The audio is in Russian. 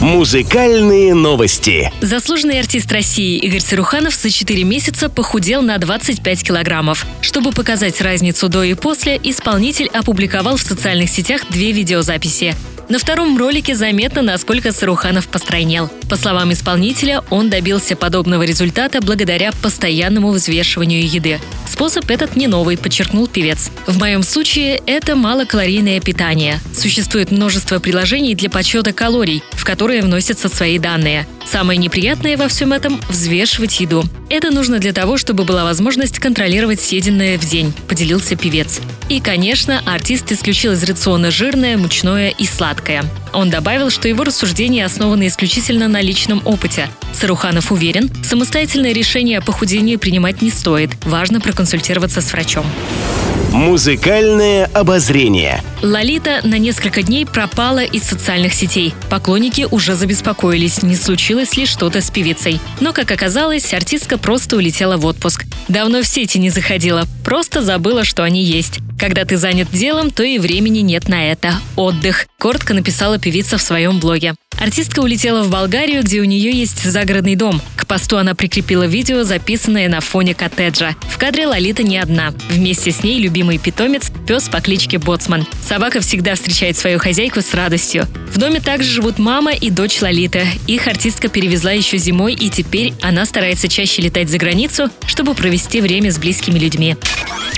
Музыкальные новости. Заслуженный артист России Игорь Саруханов за 4 месяца похудел на 25 килограммов. Чтобы показать разницу до и после, исполнитель опубликовал в социальных сетях две видеозаписи. На втором ролике заметно, насколько Саруханов постройнел. По словам исполнителя, он добился подобного результата благодаря постоянному взвешиванию еды. Способ этот не новый, подчеркнул певец. В моем случае это малокалорийное питание. Существует множество приложений для подсчета калорий, в которые вносятся свои данные. Самое неприятное во всем этом – взвешивать еду. Это нужно для того, чтобы была возможность контролировать съеденное в день, поделился певец. И, конечно, артист исключил из рациона жирное, мучное и сладкое. Он добавил, что его рассуждения основаны исключительно на личном опыте. Саруханов уверен, самостоятельное решение о похудении принимать не стоит. Важно проконсультироваться с врачом. Музыкальное обозрение. Лолита на несколько дней пропала из социальных сетей. Поклонники уже забеспокоились, не случилось ли что-то с певицей. Но, как оказалось, артистка просто улетела в отпуск. Давно в сети не заходила, просто забыла, что они есть. Когда ты занят делом, то и времени нет на это. Отдых. Коротко написала певица в своем блоге. Артистка улетела в Болгарию, где у нее есть загородный дом. К посту она прикрепила видео, записанное на фоне коттеджа. В кадре Лолита не одна. Вместе с ней любимый питомец – пес по кличке Боцман. Собака всегда встречает свою хозяйку с радостью. В доме также живут мама и дочь Лолита. Их артистка перевезла еще зимой, и теперь она старается чаще летать за границу, чтобы провести время с близкими людьми.